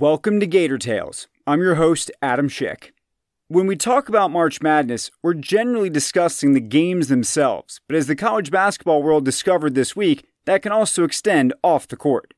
Welcome to Gator Tales. I'm your host, Adam Schick. When we talk about March Madness, we're generally discussing the games themselves, but as the college basketball world discovered this week, that can also extend off the court.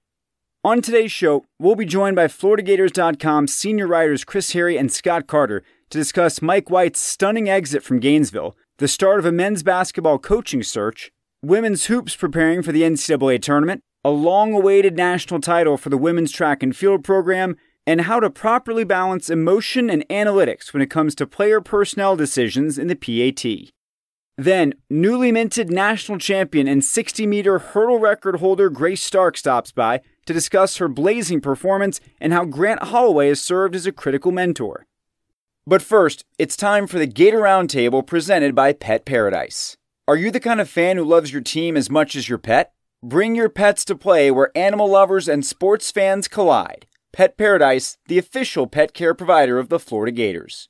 On today's show, we'll be joined by FloridaGators.com senior writers Chris Harry and Scott Carter to discuss Mike White's stunning exit from Gainesville, the start of a men's basketball coaching search, women's hoops preparing for the NCAA tournament, a long awaited national title for the women's track and field program, and how to properly balance emotion and analytics when it comes to player personnel decisions in the PAT. Then, newly minted national champion and 60 meter hurdle record holder Grace Stark stops by to discuss her blazing performance and how Grant Holloway has served as a critical mentor. But first, it's time for the Gator Roundtable presented by Pet Paradise. Are you the kind of fan who loves your team as much as your pet? Bring your pets to play where animal lovers and sports fans collide. Pet Paradise, the official pet care provider of the Florida Gators.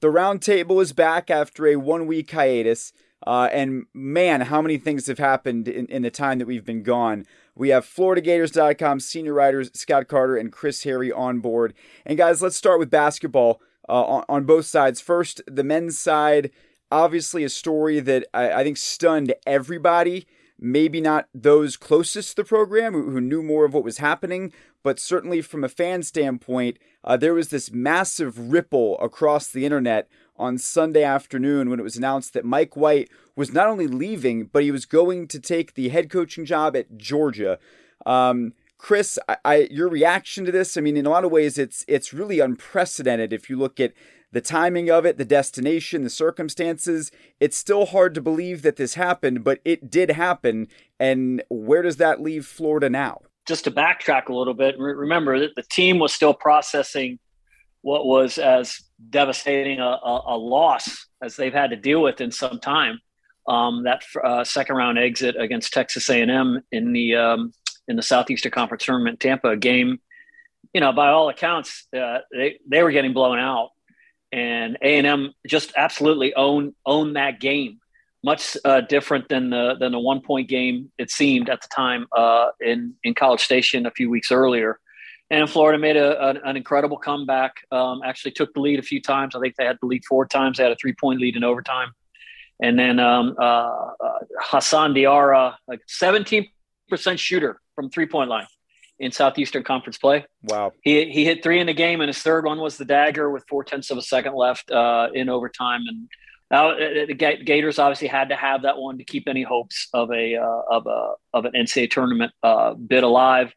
The roundtable is back after a one week hiatus. Uh, and man, how many things have happened in, in the time that we've been gone. We have FloridaGators.com senior writers Scott Carter and Chris Harry on board. And guys, let's start with basketball uh, on, on both sides. First, the men's side obviously a story that I, I think stunned everybody. Maybe not those closest to the program who, knew more of what was happening, but certainly from a fan standpoint, uh, there was this massive ripple across the internet on Sunday afternoon when it was announced that Mike White was not only leaving, but he was going to take the head coaching job at Georgia. Um, Chris, I, I, your reaction to this? I mean, in a lot of ways, it's it's really unprecedented. If you look at the timing of it, the destination, the circumstances. It's still hard to believe that this happened, but it did happen. And where does that leave Florida now? Just to backtrack a little bit, remember that the team was still processing what was as devastating a, a, a loss as they've had to deal with in some time. Um, that uh, second round exit against Texas A&M in the um, in the Southeastern Conference tournament, Tampa game. You know, by all accounts, uh, they they were getting blown out and A and M just absolutely own own that game. Much uh, different than the than the one point game it seemed at the time uh, in in College Station a few weeks earlier. And Florida made a, an, an incredible comeback. Um, actually took the lead a few times. I think they had the lead four times. They had a three point lead in overtime. And then um, uh, uh Hassan Diarra, like 17% shooter from three point line in Southeastern Conference play. Wow. He, he hit three in the game, and his third one was the dagger with four tenths of a second left uh, in overtime. And now uh, the Gators obviously had to have that one to keep any hopes of a uh, of a of an NCAA tournament uh, bid alive.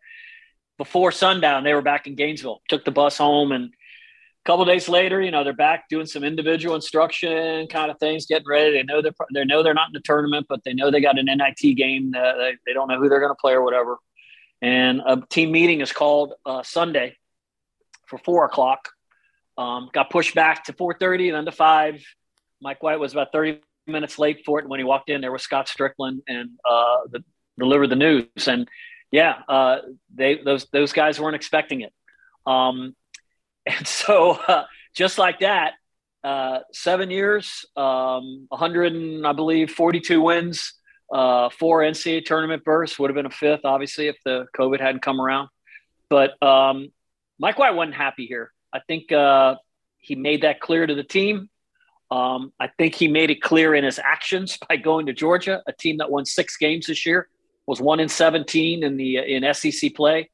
Before sundown, they were back in Gainesville. Took the bus home, and a couple days later, you know, they're back doing some individual instruction kind of things, getting ready. They know they're they know they're not in the tournament, but they know they got an NIT game. they, they don't know who they're going to play or whatever and a team meeting is called uh, Sunday for four o'clock. Um, got pushed back to 4:30 and then to five. Mike White was about 30 minutes late for it. And when he walked in, there was Scott Stricklin and uh, the, delivered the news. And yeah, uh, they those those guys weren't expecting it. Um, and so uh, just like that, uh, seven years, um, 100 and I believe 42 wins uh, four NCAA tournament berths would have been a fifth, obviously, if the COVID hadn't come around. But um, Mike White wasn't happy here. I think uh, he made that clear to the team. Um, I think he made it clear in his actions by going to Georgia, a team that won six games this year, was one in 17 in the in SEC play.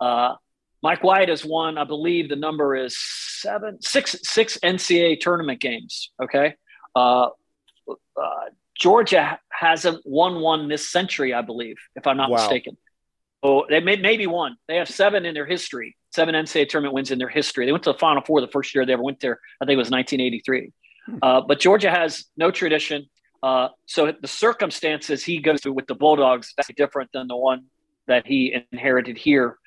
Uh, Mike White has won, I believe the number is seven, six, six NCAA tournament games. Okay. Uh, uh, Georgia hasn't won one this century, I believe, if I'm not wow. mistaken. Oh, they may, maybe one. They have seven in their history, seven NCAA tournament wins in their history. They went to the Final Four the first year they ever went there. I think it was 1983. Hmm. Uh, but Georgia has no tradition. Uh, so the circumstances he goes through with the Bulldogs that's different than the one that he inherited here.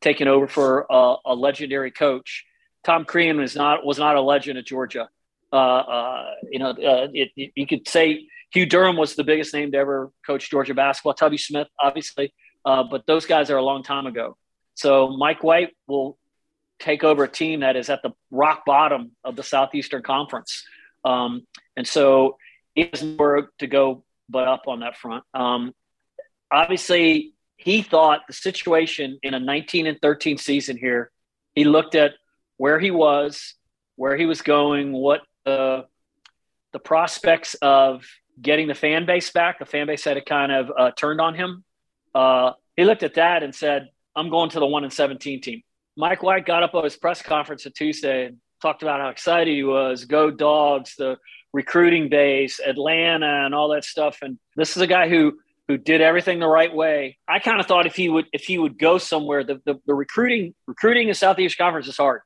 taking over for a, a legendary coach. Tom Crean was not was not a legend at Georgia. Uh, uh, you know, uh, it, it, you could say Hugh Durham was the biggest name to ever coach Georgia basketball. Tubby Smith, obviously, uh, but those guys are a long time ago. So Mike White will take over a team that is at the rock bottom of the Southeastern Conference, um, and so he has nowhere to go but up on that front. Um, obviously, he thought the situation in a 19 and 13 season here. He looked at where he was, where he was going, what the the prospects of getting the fan base back. The fan base had kind of uh, turned on him. Uh, he looked at that and said, "I'm going to the one and 17 team." Mike White got up at his press conference at Tuesday and talked about how excited he was. Go Dogs! The recruiting base, Atlanta, and all that stuff. And this is a guy who who did everything the right way. I kind of thought if he would if he would go somewhere, the the, the recruiting recruiting in Southeast Conference is hard.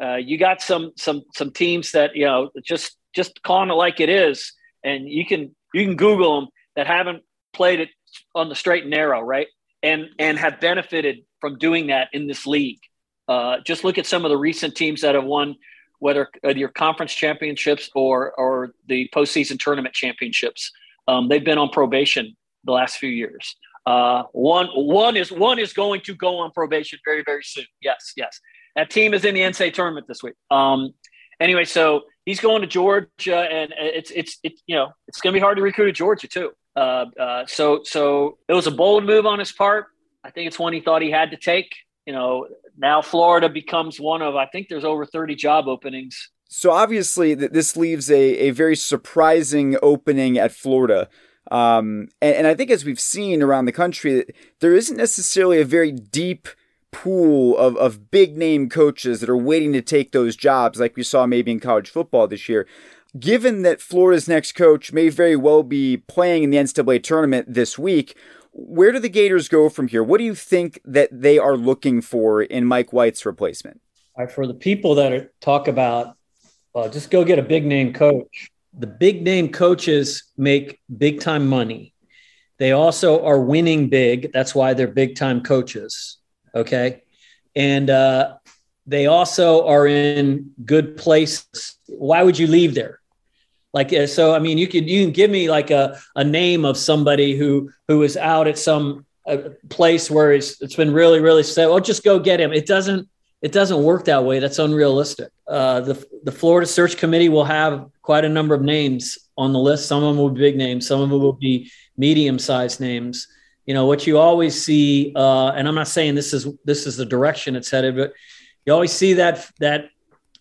Uh, you got some some some teams that you know just just calling it like it is, and you can you can Google them that haven't played it on the straight and narrow, right? And and have benefited from doing that in this league. Uh, just look at some of the recent teams that have won, whether your conference championships or or the postseason tournament championships. Um, they've been on probation the last few years. Uh, one one is one is going to go on probation very very soon. Yes, yes. That team is in the NCAA tournament this week. Um, anyway, so he's going to Georgia, and it's it's it's you know it's going to be hard to recruit at Georgia too. Uh, uh, so so it was a bold move on his part. I think it's one he thought he had to take. You know, now Florida becomes one of I think there's over 30 job openings. So obviously, this leaves a, a very surprising opening at Florida. Um, and, and I think as we've seen around the country, there isn't necessarily a very deep pool of, of big name coaches that are waiting to take those jobs, like we saw maybe in college football this year. Given that Florida's next coach may very well be playing in the NCAA tournament this week, where do the Gators go from here? What do you think that they are looking for in Mike White's replacement? for the people that are, talk about, uh, just go get a big name coach. The big name coaches make big time money. They also are winning big. That's why they're big time coaches. Okay. And uh, they also are in good places. Why would you leave there? Like uh, so, I mean, you can you can give me like a, a name of somebody who who is out at some uh, place where it's it's been really really said. Well, just go get him. It doesn't it doesn't work that way. That's unrealistic. Uh, the the Florida Search Committee will have quite a number of names on the list. Some of them will be big names. Some of them will be medium sized names you know what you always see uh, and i'm not saying this is this is the direction it's headed but you always see that that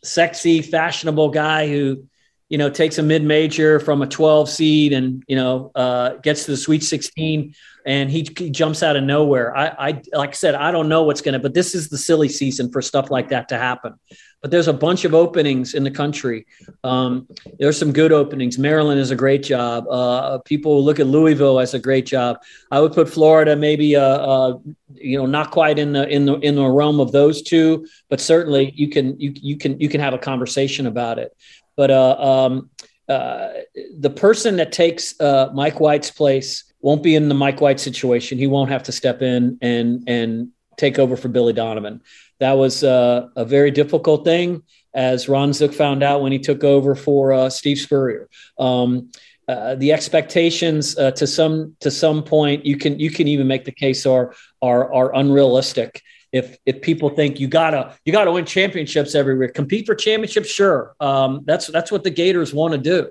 sexy fashionable guy who you know takes a mid-major from a 12 seed and you know uh, gets to the sweet 16 and he, he jumps out of nowhere I, I like i said i don't know what's going to but this is the silly season for stuff like that to happen but there's a bunch of openings in the country. Um, there's some good openings. Maryland is a great job. Uh, people look at Louisville as a great job. I would put Florida maybe, uh, uh, you know, not quite in the in the in the realm of those two, but certainly you can you you can you can have a conversation about it. But uh, um, uh, the person that takes uh, Mike White's place won't be in the Mike White situation. He won't have to step in and and take over for Billy Donovan that was uh, a very difficult thing, as Ron Zook found out when he took over for uh, Steve Spurrier. Um, uh, the expectations uh, to some to some point, you can you can even make the case are are are unrealistic. If if people think you gotta you gotta win championships everywhere, compete for championships, sure. Um, that's that's what the Gators want to do.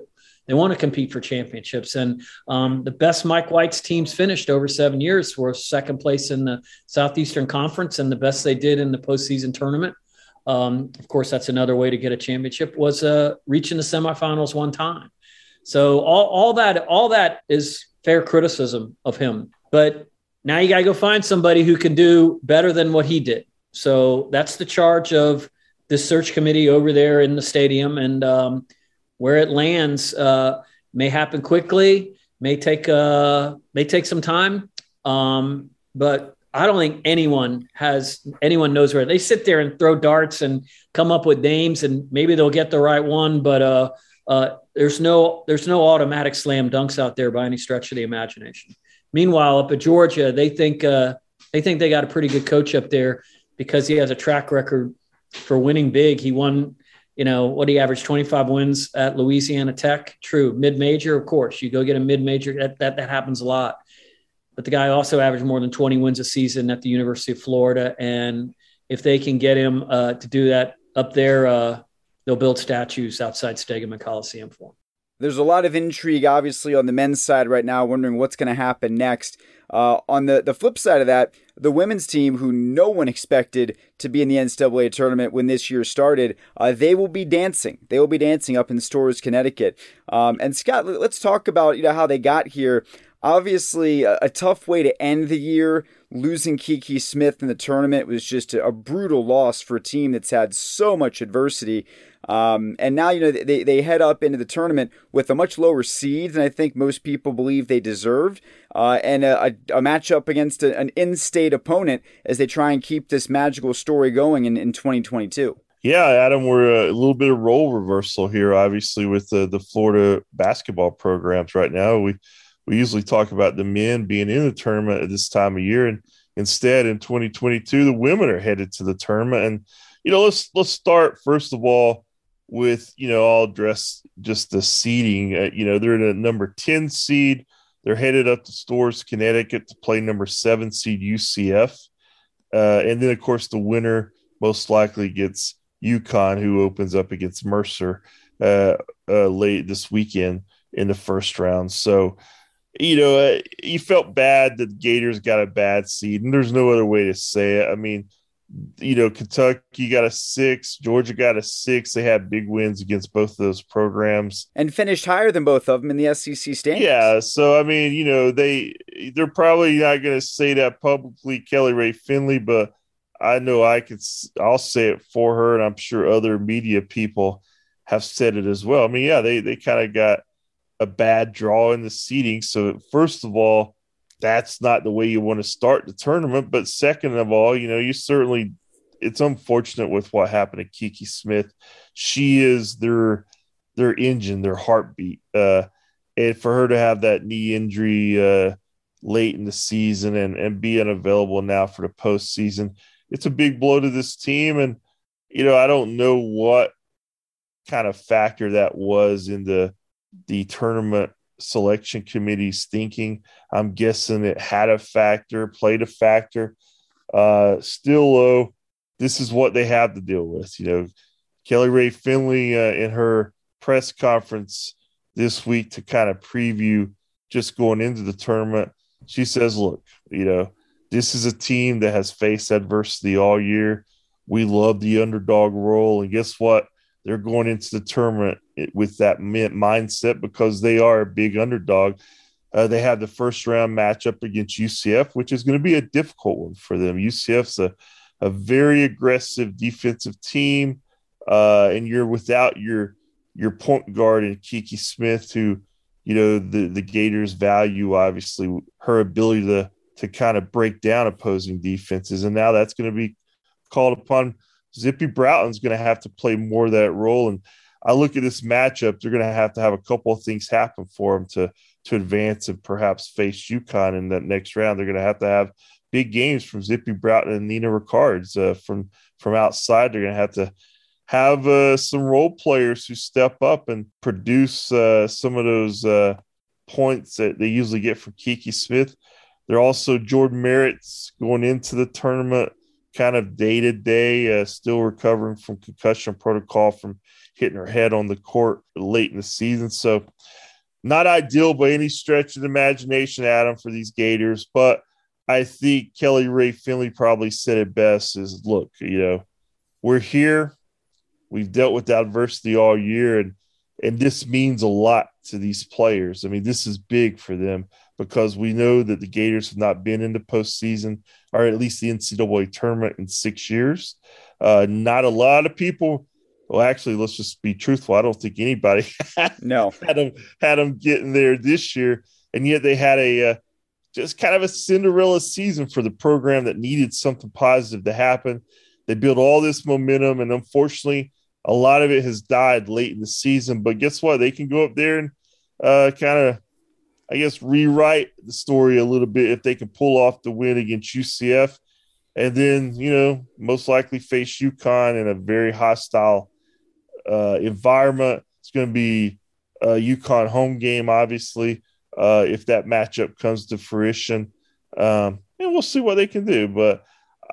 They want to compete for championships. And um, the best Mike White's teams finished over seven years were second place in the Southeastern Conference and the best they did in the postseason tournament. Um, of course, that's another way to get a championship was uh, reaching the semifinals one time. So all, all that all that is fair criticism of him. But now you got to go find somebody who can do better than what he did. So that's the charge of this search committee over there in the stadium. And um, where it lands uh, may happen quickly, may take uh, may take some time, um, but I don't think anyone has anyone knows where they sit there and throw darts and come up with names, and maybe they'll get the right one, but uh, uh, there's no there's no automatic slam dunks out there by any stretch of the imagination. Meanwhile, up at Georgia, they think uh, they think they got a pretty good coach up there because he has a track record for winning big. He won, you know, what he averaged 25 wins at Louisiana Tech. True. Mid major, of course. You go get a mid major, that, that, that happens a lot. But the guy also averaged more than 20 wins a season at the University of Florida. And if they can get him uh, to do that up there, uh, they'll build statues outside Stegeman Coliseum for him. There's a lot of intrigue, obviously, on the men's side right now, wondering what's going to happen next. Uh, on the, the flip side of that, the women's team, who no one expected to be in the NCAA tournament when this year started, uh, they will be dancing. They will be dancing up in Storrs, Connecticut. Um, and Scott, let's talk about you know how they got here. Obviously, a, a, tough way to end the year. Losing Kiki Smith in the tournament was just a, a brutal loss for a team that's had so much adversity. Um, and now, you know, they, they head up into the tournament with a much lower seed than I think most people believe they deserved, uh, and a, a, matchup against a, an in state opponent as they try and keep this magical story going in, in 2022. Yeah, Adam, we're a little bit of role reversal here, obviously, with the, the Florida basketball programs right now. We we usually talk about the men being in the tournament at this time of year, and instead, in 2022, the women are headed to the tournament. And you know, let's let's start first of all with you know all dress just the seeding. Uh, you know, they're in a number ten seed. They're headed up to Storrs, Connecticut, to play number seven seed UCF, uh, and then of course the winner most likely gets UConn, who opens up against Mercer uh, uh, late this weekend in the first round. So, you know, uh, you felt bad that Gators got a bad seed, and there's no other way to say it. I mean, you know, Kentucky got a six, Georgia got a six. They had big wins against both of those programs and finished higher than both of them in the SEC standings. Yeah, so I mean, you know, they they're probably not going to say that publicly, Kelly Rae Finley, but I know I could. I'll say it for her, and I'm sure other media people have said it as well. I mean, yeah, they they kind of got a bad draw in the seating. So first of all that's not the way you want to start the tournament. But second of all, you know, you certainly it's unfortunate with what happened to Kiki Smith. She is their their engine, their heartbeat. Uh, and for her to have that knee injury uh, late in the season and and be unavailable now for the postseason, it's a big blow to this team. And you know, I don't know what kind of factor that was in the the tournament selection committee's thinking. I'm guessing it had a factor, played a factor. Uh, still, though, this is what they have to deal with. You know, Kelly Rae Finley uh, in her press conference this week to kind of preview just going into the tournament. She says, "Look, you know, this is a team that has faced adversity all year. We love the underdog role, and guess what? They're going into the tournament with that mindset because they are a big underdog. Uh, they have the first round matchup against UCF, which is going to be a difficult one for them. UCF's a, a very aggressive defensive team, uh, and you're without your your point guard and Kiki Smith, who you know the the Gators value obviously her ability to to kind of break down opposing defenses, and now that's going to be called upon Zippy Broughton's going to have to play more of that role. And I look at this matchup; they're going to have to have a couple of things happen for them to to advance and perhaps face UConn in that next round. They're going to have to have big games from Zippy Broughton and Nina Rickards uh, from from outside. They're going to have to have uh, some role players who step up and produce uh, some of those uh, points that they usually get from Kiki Smith. They're also Jordan Merritt's going into the tournament kind of day to day, still recovering from concussion protocol from hitting her head on the court late in the season. So, not ideal by any stretch of the imagination, Adam, for these Gators. But I think Kelly Rae Finley probably said it best is look, you know, we're here. We've dealt with adversity all year, and and this means a lot to these players. I mean, this is big for them because we know that the Gators have not been in the postseason or at least the NCAA tournament in six years. Uh, not a lot of people. Well, actually, let's just be truthful. I don't think anybody no had them had them getting there this year, and yet they had a uh, just kind of a Cinderella season for the program that needed something positive to happen. They built all this momentum, and unfortunately, a lot of it has died late in the season. But guess what? They can go up there and uh, kind of I guess, rewrite the story a little bit if they can pull off the win against UCF. and then you know most likely face UConn in a very hostile uh, environment. It's going to be a UConn home game, obviously, uh, if that matchup comes to fruition, um, and we'll see what they can do. But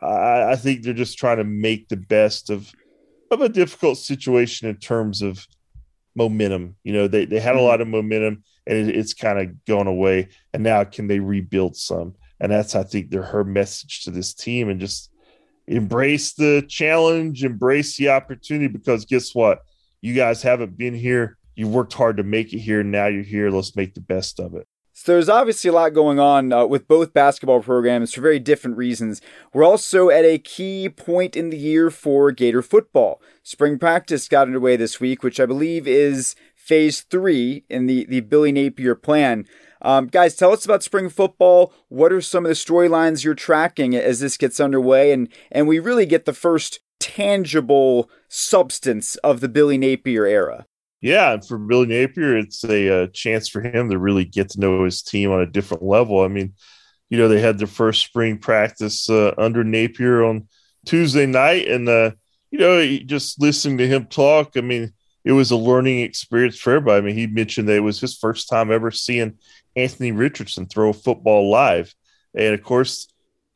I, I think they're just trying to make the best of of a difficult situation in terms of momentum. You know, they they had a mm-hmm. lot of momentum, and it, it's kind of gone away. And now, can they rebuild some? And that's, I think, their her message to this team, and just embrace the challenge, embrace the opportunity. Because guess what? You guys haven't been here. You worked hard to make it here. Now you're here. Let's make the best of it. So there's obviously a lot going on uh, with both basketball programs for very different reasons. We're also at a key point in the year for Gator football. Spring practice got underway this week, which I believe is phase three in the, the Billy Napier plan. Um, guys, tell us about spring football. What are some of the storylines you're tracking as this gets underway? And, and we really get the first tangible substance of the Billy Napier era. Yeah, and for Billy Napier, it's a, a, uh, chance for him to really get to know his team on a different level. I mean, you know, they had their first spring practice uh, under Napier on Tuesday night, and uh, you know, just listening to him talk, I mean, it was a learning experience for everybody. I mean, he mentioned that it was his first time ever seeing Anthony Richardson throw a football live, and of course,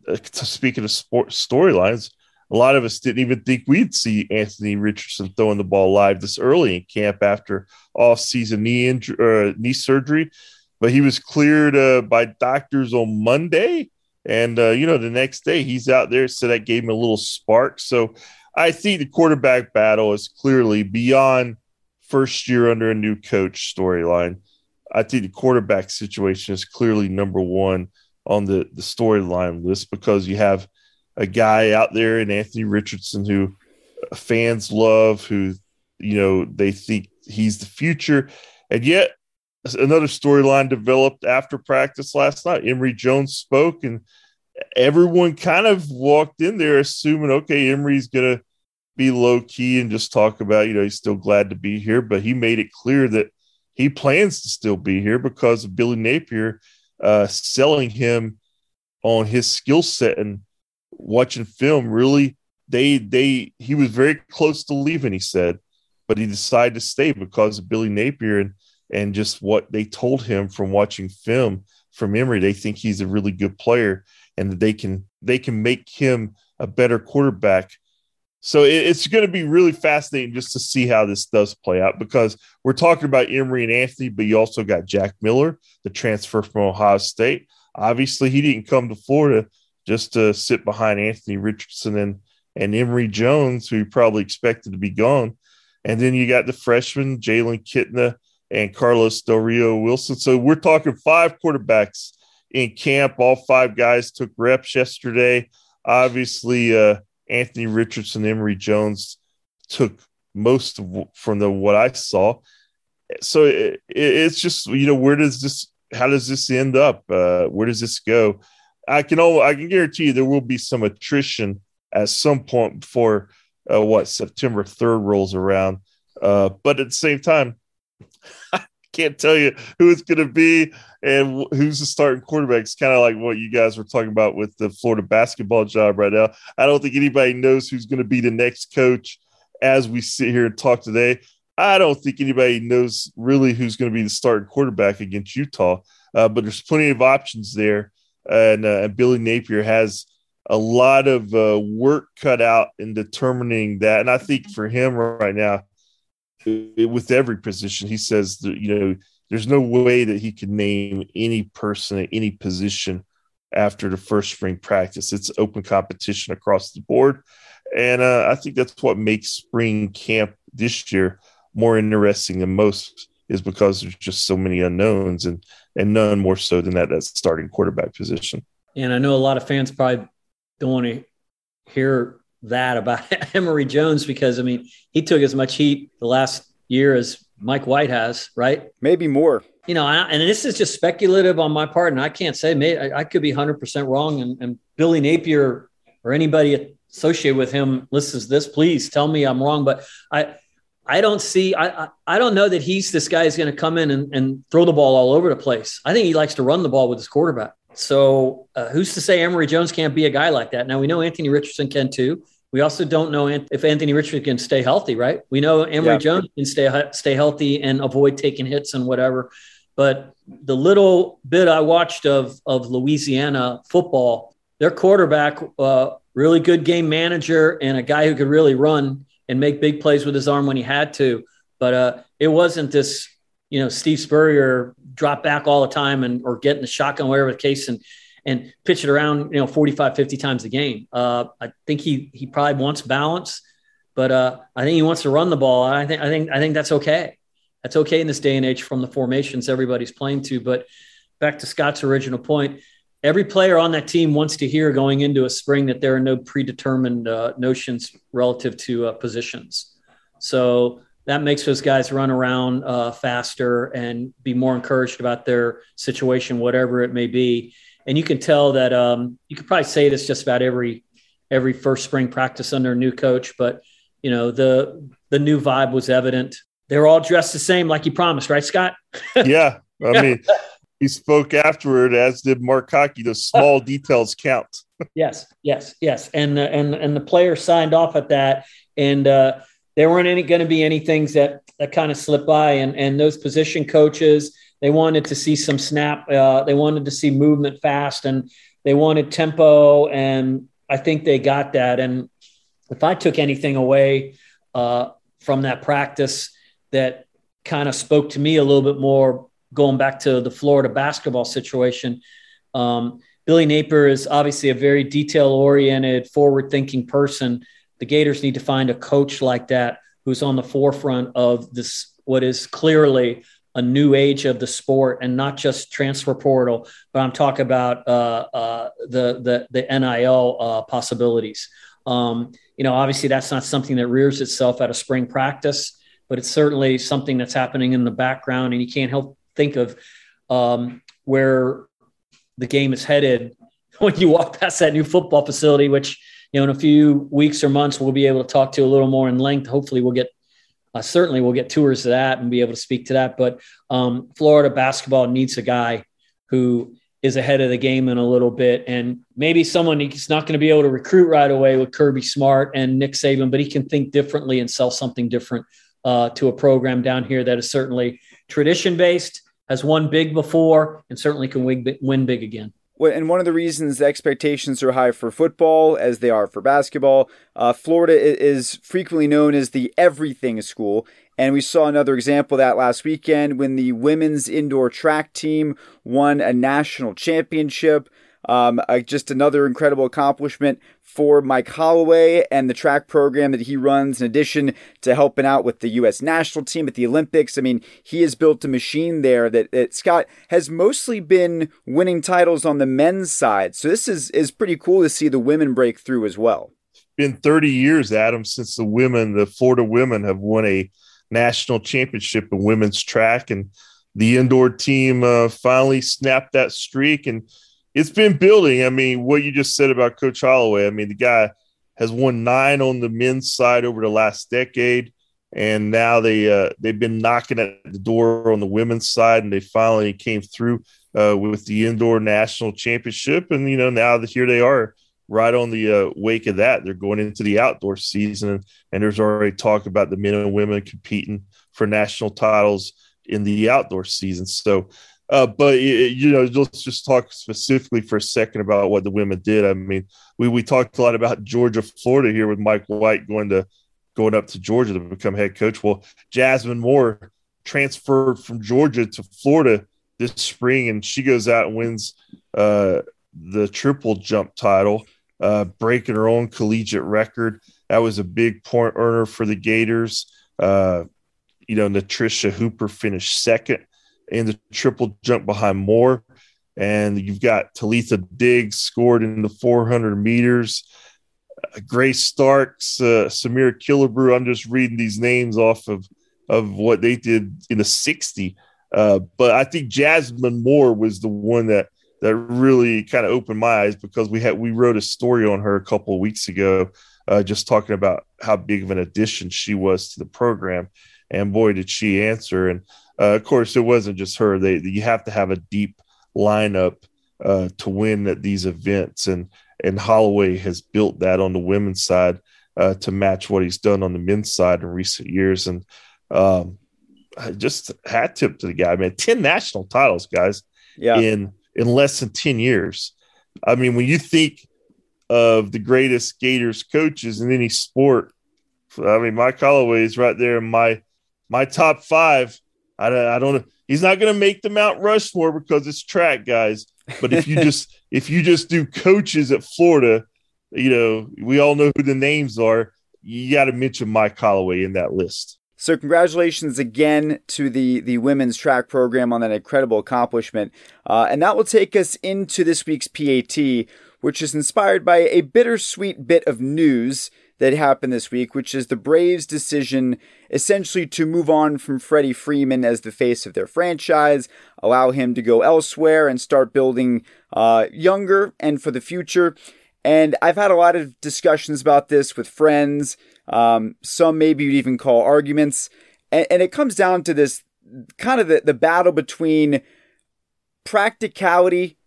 uh, speaking of sport storylines, a lot of us didn't even think we'd see Anthony Richardson throwing the ball live this early in camp after off-season knee injury, uh, knee surgery. But he was cleared uh, by doctors on Monday, and uh, you know the next day he's out there, so that gave him a little spark. So I think the quarterback battle is clearly beyond first year under a new coach storyline. I think the quarterback situation is clearly number one on the the storyline list because you have – a guy out there in Anthony Richardson who fans love, who you know they think he's the future, and yet another storyline developed after practice last night. Emory Jones spoke, and everyone kind of walked in there assuming, okay, Emory's gonna be low key and just talk about, you know, he's still glad to be here, but he made it clear that he plans to still be here because of Billy Napier uh, selling him on his skill set and watching film really they they he was very close to leaving he said but he decided to stay because of billy napier and and just what they told him from watching film from emory they think he's a really good player and that they can they can make him a better quarterback. So it, it's going to be really fascinating just to see how this does play out because we're talking about emory and anthony but you also got jack miller the transfer from ohio state. Obviously he didn't come to florida just to sit behind Anthony Richardson and and Emory Jones, who probably expected to be gone. And then you got the freshman Jalen Kitna and Carlos Del Rio Wilson. So we're talking five quarterbacks in camp. All five guys took reps yesterday. Obviously, uh, Anthony Richardson, Emory Jones took most of, from the what I saw. So it, it's just you know where does this how does this end up? Uh, where does this go? I can all I can guarantee you there will be some attrition at some point before uh, what September third rolls around. Uh, but at the same time, I can't tell you who it's going to be and who's the starting quarterback. It's kind of like what you guys were talking about with the Florida basketball job right now. I don't think anybody knows who's going to be the next coach as we sit here and talk today. I don't think anybody knows really who's going to be the starting quarterback against Utah, uh, but there's plenty of options there and, uh, Billy Napier has a lot of uh, work cut out in determining that. And I think for him right now, it, with every position, he says that you know there's no way that he can name any person at any position after the first spring practice. It's open competition across the board, and uh, I think that's what makes spring camp this year more interesting than most is because there's just so many unknowns and and none more so than that that starting quarterback position. And I know a lot of fans probably don't want to hear that about Emory Jones because I mean he took as much heat the last year as Mike White has, right? Maybe more. You know, and this is just speculative on my part, and I can't say. Maybe I could be hundred percent wrong. And, and Billy Napier or anybody associated with him listens to this, please tell me I'm wrong. But I I don't see. I, I, I don't know that he's this guy is going to come in and, and throw the ball all over the place. I think he likes to run the ball with his quarterback. so uh, who's to say Emory Jones can't be a guy like that? Now we know Anthony Richardson can too. We also don't know if Anthony Richardson can stay healthy, right? We know Emory yeah. Jones can stay stay healthy and avoid taking hits and whatever. But the little bit I watched of of Louisiana football, their quarterback, uh, really good game manager and a guy who could really run and make big plays with his arm when he had to. But uh, it wasn't this, you know, Steve Spurrier drop back all the time and or getting the shotgun, whatever the case, and and pitch it around, you know, 45, 50 times a game. Uh, I think he he probably wants balance, but uh, I think he wants to run the ball. I think I think I think that's okay. That's okay in this day and age from the formations everybody's playing to. But back to Scott's original point, every player on that team wants to hear going into a spring that there are no predetermined uh, notions relative to uh, positions. So that makes those guys run around uh, faster and be more encouraged about their situation, whatever it may be. And you can tell that um, you could probably say this just about every every first spring practice under a new coach, but you know the the new vibe was evident. They were all dressed the same, like you promised, right, Scott? yeah, I mean, he spoke afterward, as did Mark Hocke. The small details count. yes, yes, yes, and uh, and and the players signed off at that, and uh, there weren't any going to be any things that that kind of slipped by, and and those position coaches they wanted to see some snap. Uh, they wanted to see movement fast, and they wanted tempo. And I think they got that. And if I took anything away uh, from that practice that kind of spoke to me a little bit more, going back to the Florida basketball situation, um, Billy Napier is obviously a very detail oriented, forward thinking person. The Gators need to find a coach like that who's on the forefront of this, what is clearly a new age of the sport and not just transfer portal, but I'm talking about uh, uh, the, the, the NIL uh, possibilities. Um, you know, obviously that's not something that rears itself at a spring practice, but it's certainly something that's happening in the background, and you can't help think of um, where the game is headed when you walk past that new football facility, which you know in a few weeks or months we'll be able to talk to a little more in length. Hopefully, we'll get uh, certainly we'll get tours of that and be able to speak to that. But um, Florida basketball needs a guy who is ahead of the game in a little bit. And maybe someone he's not going to be able to recruit right away with Kirby Smart and Nick Saban, but he can think differently and sell something different uh, to a program down here that is certainly tradition based, has won big before, and certainly can win, win big again and one of the reasons the expectations are high for football as they are for basketball, uh, Florida is frequently known as the everything school. And we saw another example of that last weekend when the women's indoor track team won a national championship. Um, uh, just another incredible accomplishment for Mike Holloway and the track program that he runs, in addition to helping out with the U.S. national team at the Olympics. I mean, he has built a machine there that, that Scott has mostly been winning titles on the men's side. So this is, is pretty cool to see the women break through as well. Been 30 years, Adam, since the women, the Florida women, have won a national championship in women's track. And the indoor team uh, finally snapped that streak and it's been building. I mean, what you just said about Coach Holloway, I mean, the guy has won nine on the men's side over the last decade, and now they uh, they've been knocking at the door on the women's side, and they finally came through uh, with the indoor national championship, and you know now that here they are right on the uh, wake of that. They're going into the outdoor season, and, and there's already talk about the men and women competing for national titles in the outdoor season. So uh, but you know, let's just talk specifically for a second about what the women did. I mean, we we talked a lot about Georgia, Florida here with Mike White going to going up to Georgia to become head coach. Well, Jasmine Moore transferred from Georgia to Florida this spring, and she goes out and wins uh, the triple jump title, uh, breaking her own collegiate record. That was a big point earner for the Gators. Uh, you know, Natricia Hooper finished second in the triple jump behind Moore. And you've got Talitha Diggs scored in the 400 meters. Uh, Grace Starks, uh, Samir Killebrew. I'm just reading these names off of, of what they did in the 60. Uh, but I think Jasmine Moore was the one that that really kind of opened my eyes because we had we wrote a story on her a couple of weeks ago, uh, just talking about how big of an addition she was to the program, and boy did she answer! And uh, of course, it wasn't just her. They you have to have a deep lineup uh, to win at these events, and and Holloway has built that on the women's side uh, to match what he's done on the men's side in recent years. And um, just hat tip to the guy, man. Ten national titles, guys, yeah. in in less than ten years. I mean, when you think of the greatest Gators coaches in any sport, I mean, Mike Holloway is right there in my my top five. I, I don't. He's not going to make the Mount Rushmore because it's track, guys. But if you just if you just do coaches at Florida, you know, we all know who the names are. You got to mention Mike Holloway in that list. So congratulations again to the the women's track program on that incredible accomplishment, uh, and that will take us into this week's PAT, which is inspired by a bittersweet bit of news that happened this week, which is the Braves' decision essentially to move on from Freddie Freeman as the face of their franchise, allow him to go elsewhere and start building uh, younger and for the future. And I've had a lot of discussions about this with friends, um, some maybe you'd even call arguments. And, and it comes down to this kind of the, the battle between practicality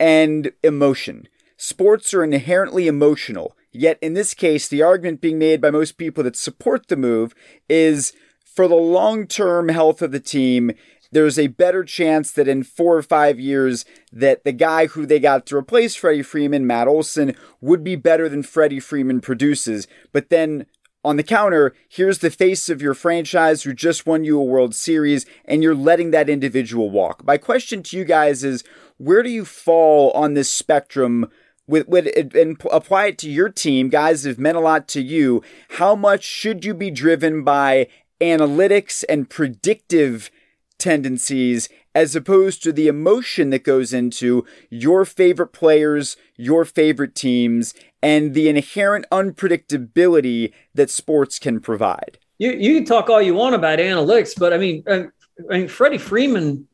and emotion. Sports are inherently emotional. Yet in this case, the argument being made by most people that support the move is for the long term health of the team, there's a better chance that in four or five years that the guy who they got to replace Freddie Freeman, Matt Olson, would be better than Freddie Freeman produces. But then on the counter, here's the face of your franchise who just won you a World Series, and you're letting that individual walk. My question to you guys is where do you fall on this spectrum? With, with and apply it to your team, guys have meant a lot to you. How much should you be driven by analytics and predictive tendencies as opposed to the emotion that goes into your favorite players, your favorite teams, and the inherent unpredictability that sports can provide. You, you can talk all you want about analytics, but I mean, I, I mean, Freddie Freeman,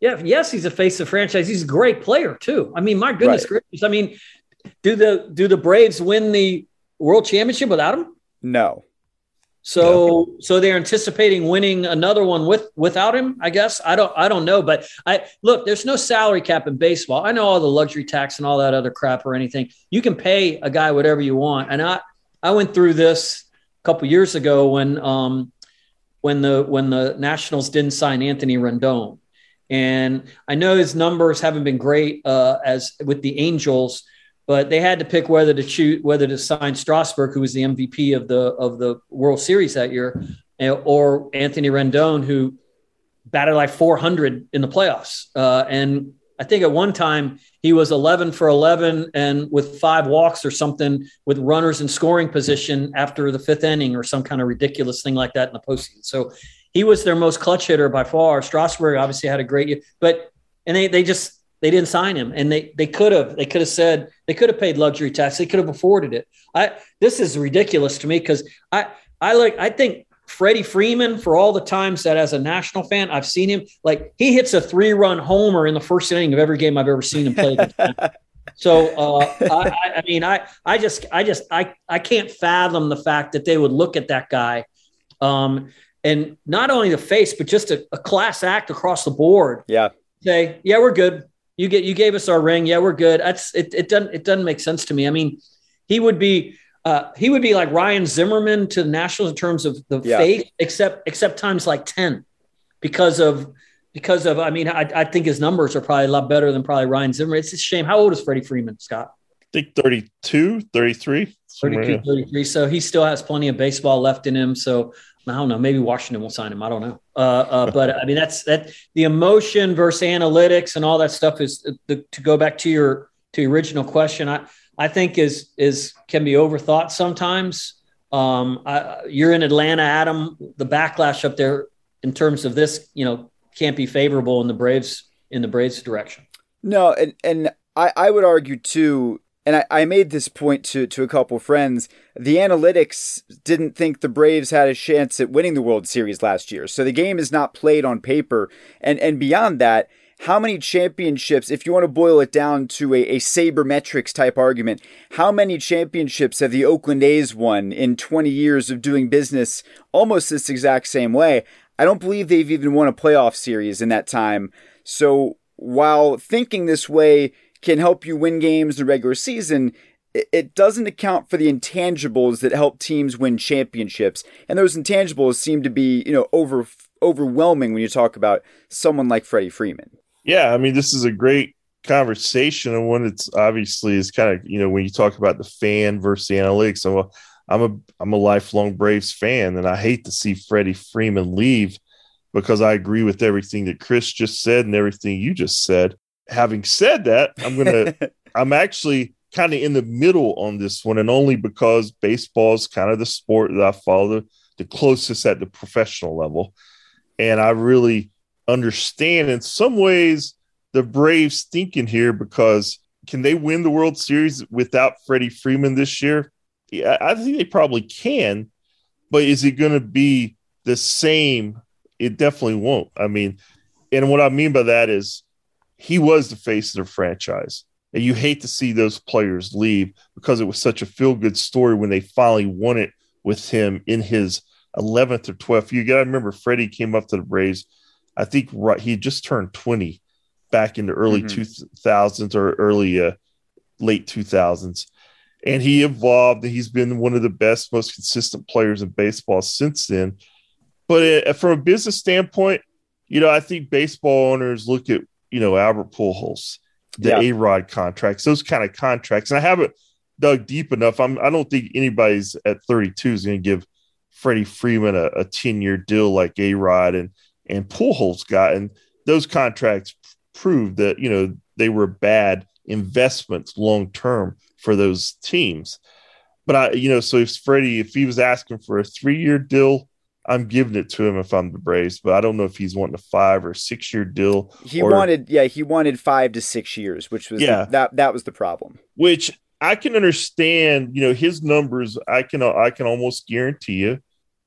yeah, yes, he's a face of franchise. He's a great player too. I mean, my goodness right. gracious. I mean, do the do the Braves win the World Championship without him? No. So yeah. so they're anticipating winning another one with without him, I guess. I don't I don't know, but I look, there's no salary cap in baseball. I know all the luxury tax and all that other crap or anything. You can pay a guy whatever you want. And I I went through this a couple years ago when um when the when the Nationals didn't sign Anthony Rendon. And I know his numbers haven't been great uh, as with the Angels, but they had to pick whether to choose whether to sign Strasburg, who was the MVP of the of the World Series that year, or Anthony Rendon, who batted like 400 in the playoffs. Uh, and I think at one time he was 11 for 11 and with five walks or something with runners in scoring position after the fifth inning or some kind of ridiculous thing like that in the postseason. So he was their most clutch hitter by far. Strasburg obviously had a great year, but and they they just they didn't sign him, and they they could have they could have said they could have paid luxury tax. They could have afforded it. I this is ridiculous to me because I I like I think Freddie Freeman for all the times that as a national fan I've seen him like he hits a three run homer in the first inning of every game I've ever seen him play. so uh, I, I mean I I just I just I I can't fathom the fact that they would look at that guy. Um, and not only the face, but just a, a class act across the board. Yeah. Say, yeah, we're good you get you gave us our ring. Yeah, we're good. That's it. It doesn't it doesn't make sense to me. I mean, he would be uh, he would be like Ryan Zimmerman to the Nationals in terms of the yeah. faith, except except times like ten, because of because of I mean I, I think his numbers are probably a lot better than probably Ryan Zimmerman. It's a shame. How old is Freddie Freeman, Scott? I think 32, 33. 32, 33. So he still has plenty of baseball left in him. So I don't know. Maybe Washington will sign him. I don't know. Uh, uh, but I mean, that's that. The emotion versus analytics and all that stuff is uh, the, to go back to your to your original question. I I think is is can be overthought sometimes. Um, I, you're in Atlanta, Adam. The backlash up there in terms of this, you know, can't be favorable in the Braves in the Braves direction. No, and and I I would argue too and I, I, made this point to, to a couple friends. The analytics didn't think the Braves had a chance at winning the World Series last year. So the game is not played on paper. And and beyond that, how many championships, if you want to boil it down to a, a sabermetrics type argument, how many championships have the Oakland A's won in 20 years of doing business almost this exact same way? I don't believe they've even won a playoff series in that time. So while thinking this way can help you win games the regular season, it doesn't account for the intangibles that help teams win championships. And those intangibles seem to be, you know, over overwhelming when you talk about someone like Freddie Freeman. Yeah, I mean, this is a great conversation and one that's obviously is kind of, you know, when you talk about the fan versus the analytics. So I'm a I'm a lifelong Braves fan and I hate to see Freddie Freeman leave because I agree with everything that Chris just said and everything you just said. Having said that, I'm gonna I'm actually kind of in the middle on this one, and only because baseball is kind of the sport that I follow the, closest at the professional level. And I really understand in some ways the Braves thinking here because can they win the World Series without Freddie Freeman this year? Yeah, I think they probably can, but is it going to be the same? It definitely won't. I mean, and what I mean by that is he was the face of the franchise. And you hate to see those players leave because it was such a feel good story when they finally won it with him in his 11th or 12th. You got to remember, Freddie came up to the Braves. I think right, he just turned 20 back in the early mm-hmm. 2000s or early uh, late 2000s. And he evolved. And he's been one of the best, most consistent players in baseball since then. But uh, from a business standpoint, you know, I think baseball owners look at, you know, Albert Pujols the yeah. A Rod contracts, those kind of contracts. And I haven't dug deep enough. I'm I don't think anybody's at 32 is going to give Freddie Freeman a, a 10 year deal like A Rod and and Pujols got. And those contracts proved that you know they were bad investments long term for those teams. But I, you know, so if Freddie, if he was asking for a three year deal, I'm giving it to him if I'm the Braves, but I don't know if he's wanting a five or six year deal. He or, wanted, yeah, he wanted five to six years, which was yeah. The, that that was the problem. Which I can understand. You know, his numbers, I can I can almost guarantee you,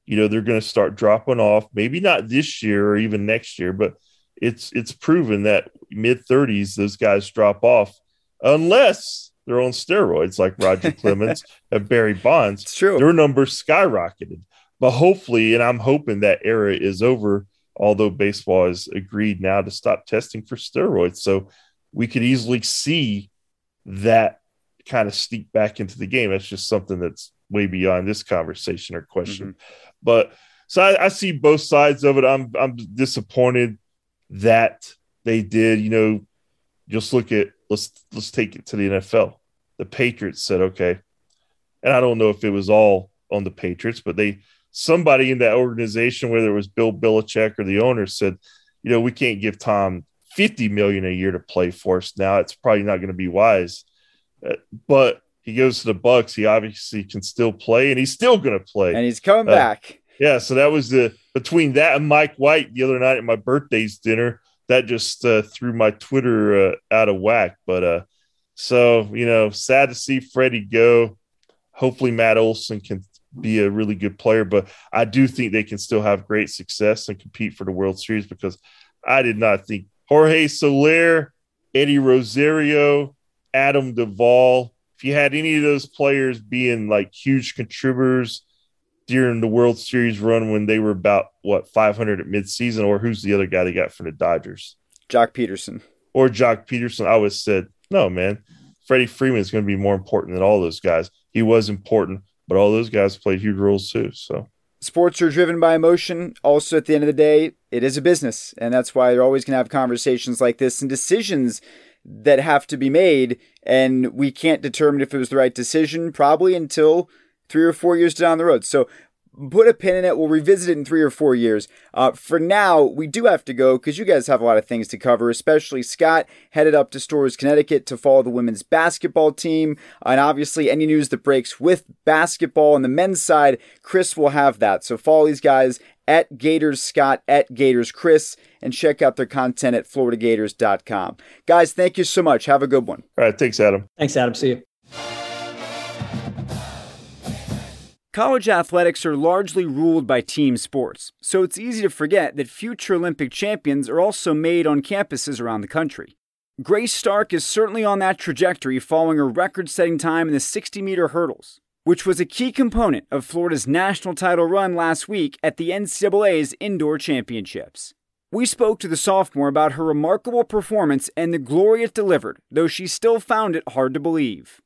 you know, they're going to start dropping off. Maybe not this year or even next year, but it's it's proven that mid 30s those guys drop off unless they're on steroids like Roger Clemens and Barry Bonds. It's true. Their numbers skyrocketed but hopefully, and I'm hoping that era is over, although baseball has agreed now to stop testing for steroids. So we could easily see that kind of sneak back into the game. That's just something that's way beyond this conversation or question. Mm-hmm. But so I, I, see both sides of it. I'm I'm disappointed that they did. You know, just look at let's let's take it to the NFL. The Patriots said okay, and I don't know if it was all on the Patriots, but they somebody in that organization, whether it was Bill Belichick or the owner, said, you know, we can't give Tom 50 million a year to play for us now. It's probably not going to be wise. Uh, but he goes to the Bucs. He obviously can still play, and he's still going to play. And he's coming uh, back. Yeah. So that was the between that and Mike White the other night at my birthday's dinner. That just uh, threw my Twitter uh, out of whack. But uh, so you know, sad to see Freddie go. Hopefully, Matt Olson can be a really good player, but I do think they can still have great success and compete for the World Series because I did not think Jorge Soler, Eddie Rosario, Adam Duvall, if you had any of those players being like huge contributors during the World Series run when they were about what 500 at midseason, or who's the other guy they got for the Dodgers? Joc Pederson. Or Joc Pederson. I always said, no, man, Freddie Freeman is going to be more important than all those guys. He was important, but all those guys played huge roles too. So sports are driven by emotion. Also, at the end of the day, it is a business, and that's why they're always going to have conversations like this and decisions that have to be made. And we can't determine if it was the right decision probably until three or four years down the road. So put a pin in it. We'll revisit it in three or four years. Uh, for now, we do have to go because you guys have a lot of things to cover, especially Scott headed up to Storrs, Connecticut to follow the women's basketball team. And obviously, any news that breaks with basketball on the men's side, Chris will have that. So follow these guys at Gators Scott, at Gators Chris, and check out their content at FloridaGators.com. Guys, thank you so much. Have a good one. All right. Thanks, Adam. Thanks, Adam. See you. College athletics are largely ruled by team sports, so it's easy to forget that future Olympic champions are also made on campuses around the country. Grace Stark is certainly on that trajectory following a record setting time in the 60 meter hurdles, which was a key component of Florida's national title run last week at the NCAA's Indoor Championships. We spoke to the sophomore about her remarkable performance and the glory it delivered, though she still found it hard to believe.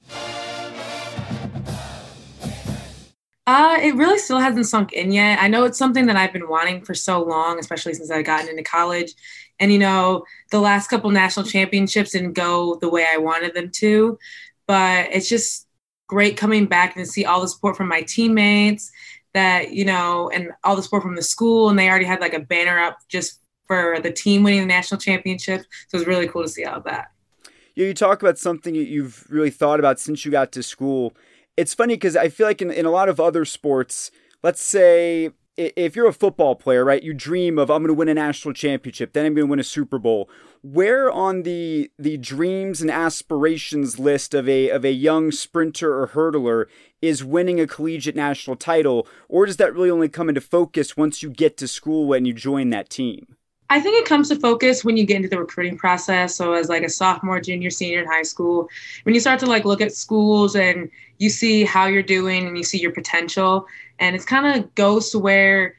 Uh, it really still hasn't sunk in yet. I know it's something that I've been wanting for so long, especially since I've gotten into college. And, you know, the last couple national championships didn't go the way I wanted them to. But it's just great coming back and see all the support from my teammates that, you know, and all the support from the school. And they already had like a banner up just for the team winning the national championship. So it's really cool to see all that. Yeah, you talk about something that you've really thought about since you got to school. It's funny because I feel like in, in a lot of other sports, let's say if you're a football player, right, you dream of I'm going to win a national championship, then I'm going to win a Super Bowl. Where on the the dreams and aspirations list of a of a young sprinter or hurdler is winning a collegiate national title, or does that really only come into focus once you get to school when you join that team? I think it comes to focus when you get into the recruiting process. So as like a sophomore, junior, senior in high school, when you start to like look at schools and you see how you're doing and you see your potential, and it's kind of goes to where,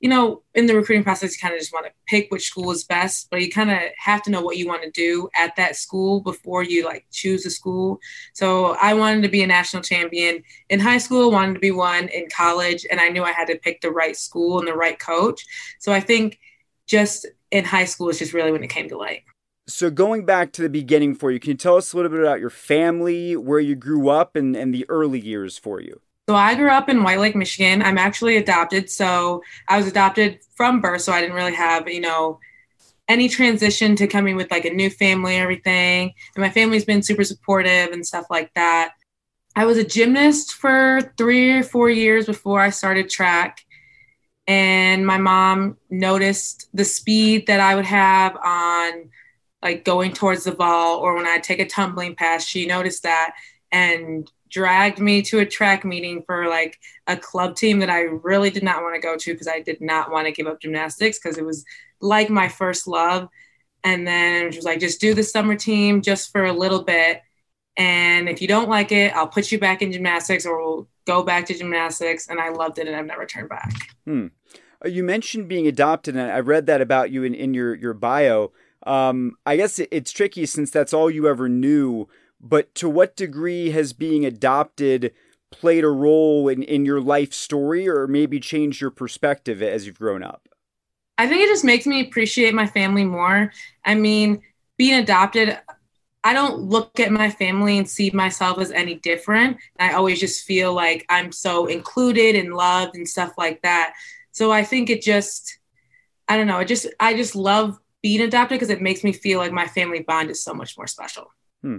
you know, in the recruiting process, you kind of just want to pick which school is best, but you kind of have to know what you want to do at that school before you like choose a school. So I wanted to be a national champion in high school, wanted to be one in college, and I knew I had to pick the right school and the right coach. So I think just in high school is just really when it came to light. So going back to the beginning for you, can you tell us a little bit about your family, where you grew up, and, and the early years for you? So I grew up in White Lake, Michigan. I'm actually adopted. So I was adopted from birth, so I didn't really have, you know, any transition to coming with like a new family and everything. And my family's been super supportive and stuff like that. I was a gymnast for three or four years before I started track and my mom noticed the speed that I would have on like going towards the ball or when I take a tumbling pass. She noticed that and dragged me to a track meeting for like a club team that I really did not want to go to because I did not want to give up gymnastics because it was like my first love. And then she was like, just do the summer team just for a little bit. And if you don't like it, I'll put you back in gymnastics or we'll go back to gymnastics. And I loved it and I've never turned back. Hmm. Uh, you mentioned being adopted, and I read that about you in, in your, your bio. Um, I guess it's tricky since that's all you ever knew, but to what degree has being adopted played a role in, in your life story or maybe changed your perspective as you've grown up? I think it just makes me appreciate my family more. I mean, being adopted, I don't look at my family and see myself as any different. I always just feel like I'm so included and loved and stuff like that. So I think it just, I don't know, it just, I just love being adopted because it makes me feel like my family bond is so much more special. Hmm.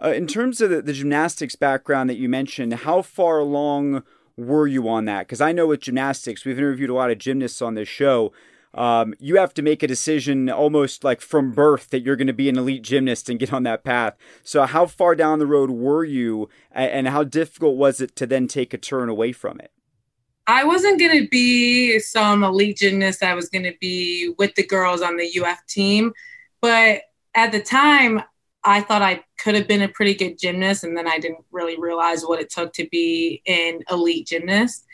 Uh, in terms of the, the gymnastics background that you mentioned, how far along were you on that? Because I know with gymnastics, we've interviewed a lot of gymnasts on this show. Um, you have to make a decision almost like from birth that you're going to be an elite gymnast and get on that path. So, how far down the road were you, and how difficult was it to then take a turn away from it? I wasn't going to be some elite gymnast. I was going to be with the girls on the UF team. But at the time, I thought I could have been a pretty good gymnast. And then I didn't really realize what it took to be an elite gymnast.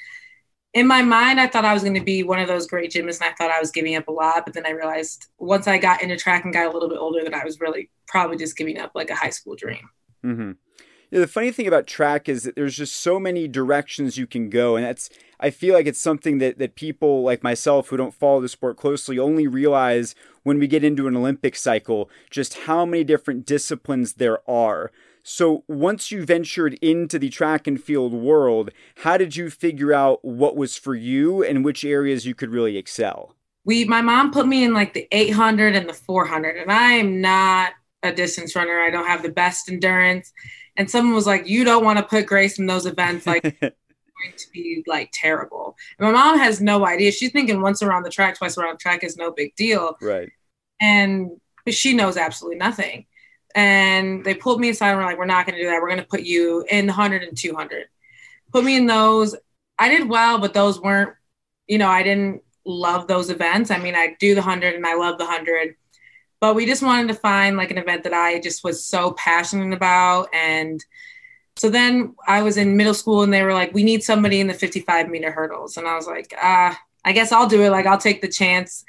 In my mind, I thought I was going to be one of those great gymnasts and I thought I was giving up a lot. But then I realized once I got into track and got a little bit older that I was really probably just giving up like a high school dream. Mm-hmm. The funny thing about track is that there's just so many directions you can go. And that's, I feel like it's something that, that people like myself who don't follow the sport closely only realize when we get into an Olympic cycle, just how many different disciplines there are. So once you ventured into the track and field world, how did you figure out what was for you and which areas you could really excel? We, my mom put me in like the 800 and the 400, and I am not a distance runner. I don't have the best endurance and someone was like, "You don't want to put Grace in those events, like." going to be like terrible. And my mom has no idea. She's thinking once around the track, twice around the track is no big deal. Right. And but she knows absolutely nothing. And they pulled me aside and were like, we're not going to do that. We're going to put you in the 100 and 200. Put me in those. I did well, but those weren't, you know, I didn't love those events. I mean, I do the 100 and I love the 100 but we just wanted to find like an event that I just was so passionate about. And so then I was in middle school and they were like, we need somebody in the 55 meter hurdles. And I was like, ah, I guess I'll do it. Like, I'll take the chance.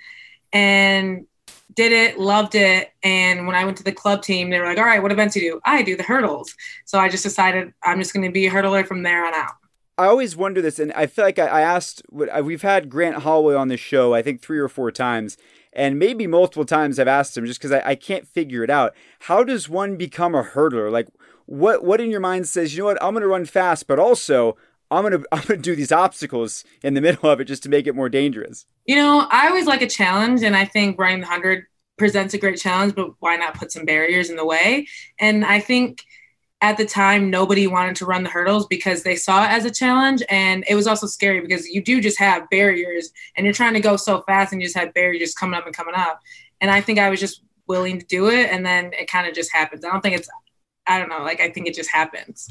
and did it, loved it. And when I went to the club team, they were like, all right, what events you do? I do the hurdles. So I just decided I'm just going to be a hurdler from there on out. I always wonder this, and I feel like I, I asked. We've had Grant Holloway on this show, I think three or four times, and maybe multiple times I've asked him just because I, I can't figure it out. How does one become a hurdler? Like, what what in your mind says, you know what, I'm going to run fast, but also I'm gonna I'm gonna do these obstacles in the middle of it just to make it more dangerous. You know, I always like a challenge, and I think running the hundred presents a great challenge. But why not put some barriers in the way? And I think at the time nobody wanted to run the hurdles because they saw it as a challenge and it was also scary because you do just have barriers and you're trying to go so fast and you just have barriers coming up and coming up and i think i was just willing to do it and then it kind of just happens i don't think it's i don't know like i think it just happens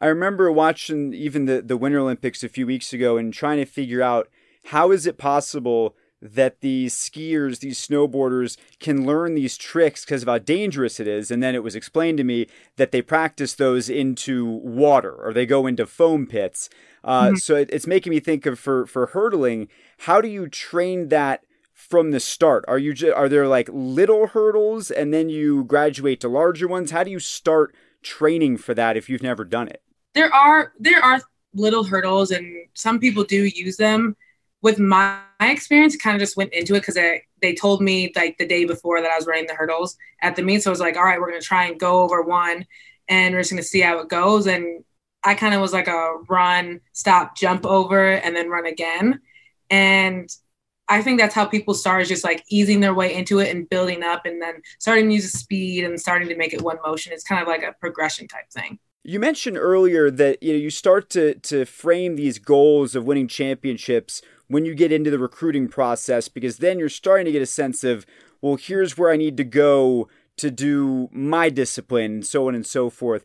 i remember watching even the, the winter olympics a few weeks ago and trying to figure out how is it possible that these skiers, these snowboarders can learn these tricks because of how dangerous it is. And then it was explained to me that they practice those into water or they go into foam pits. Uh, mm-hmm. So it, it's making me think of for, for hurdling, how do you train that from the start? Are you are there like little hurdles and then you graduate to larger ones? How do you start training for that if you've never done it? There are there are little hurdles and some people do use them with my, my experience, kind of just went into it because they told me like the day before that I was running the hurdles at the meet. So I was like, all right, we're going to try and go over one and we're just going to see how it goes. And I kind of was like a run, stop, jump over, and then run again. And I think that's how people start is just like easing their way into it and building up and then starting to use the speed and starting to make it one motion. It's kind of like a progression type thing. You mentioned earlier that you know you start to to frame these goals of winning championships when you get into the recruiting process because then you're starting to get a sense of, well, here's where I need to go to do my discipline and so on and so forth.